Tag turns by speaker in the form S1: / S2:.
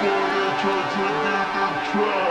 S1: Try to make the try.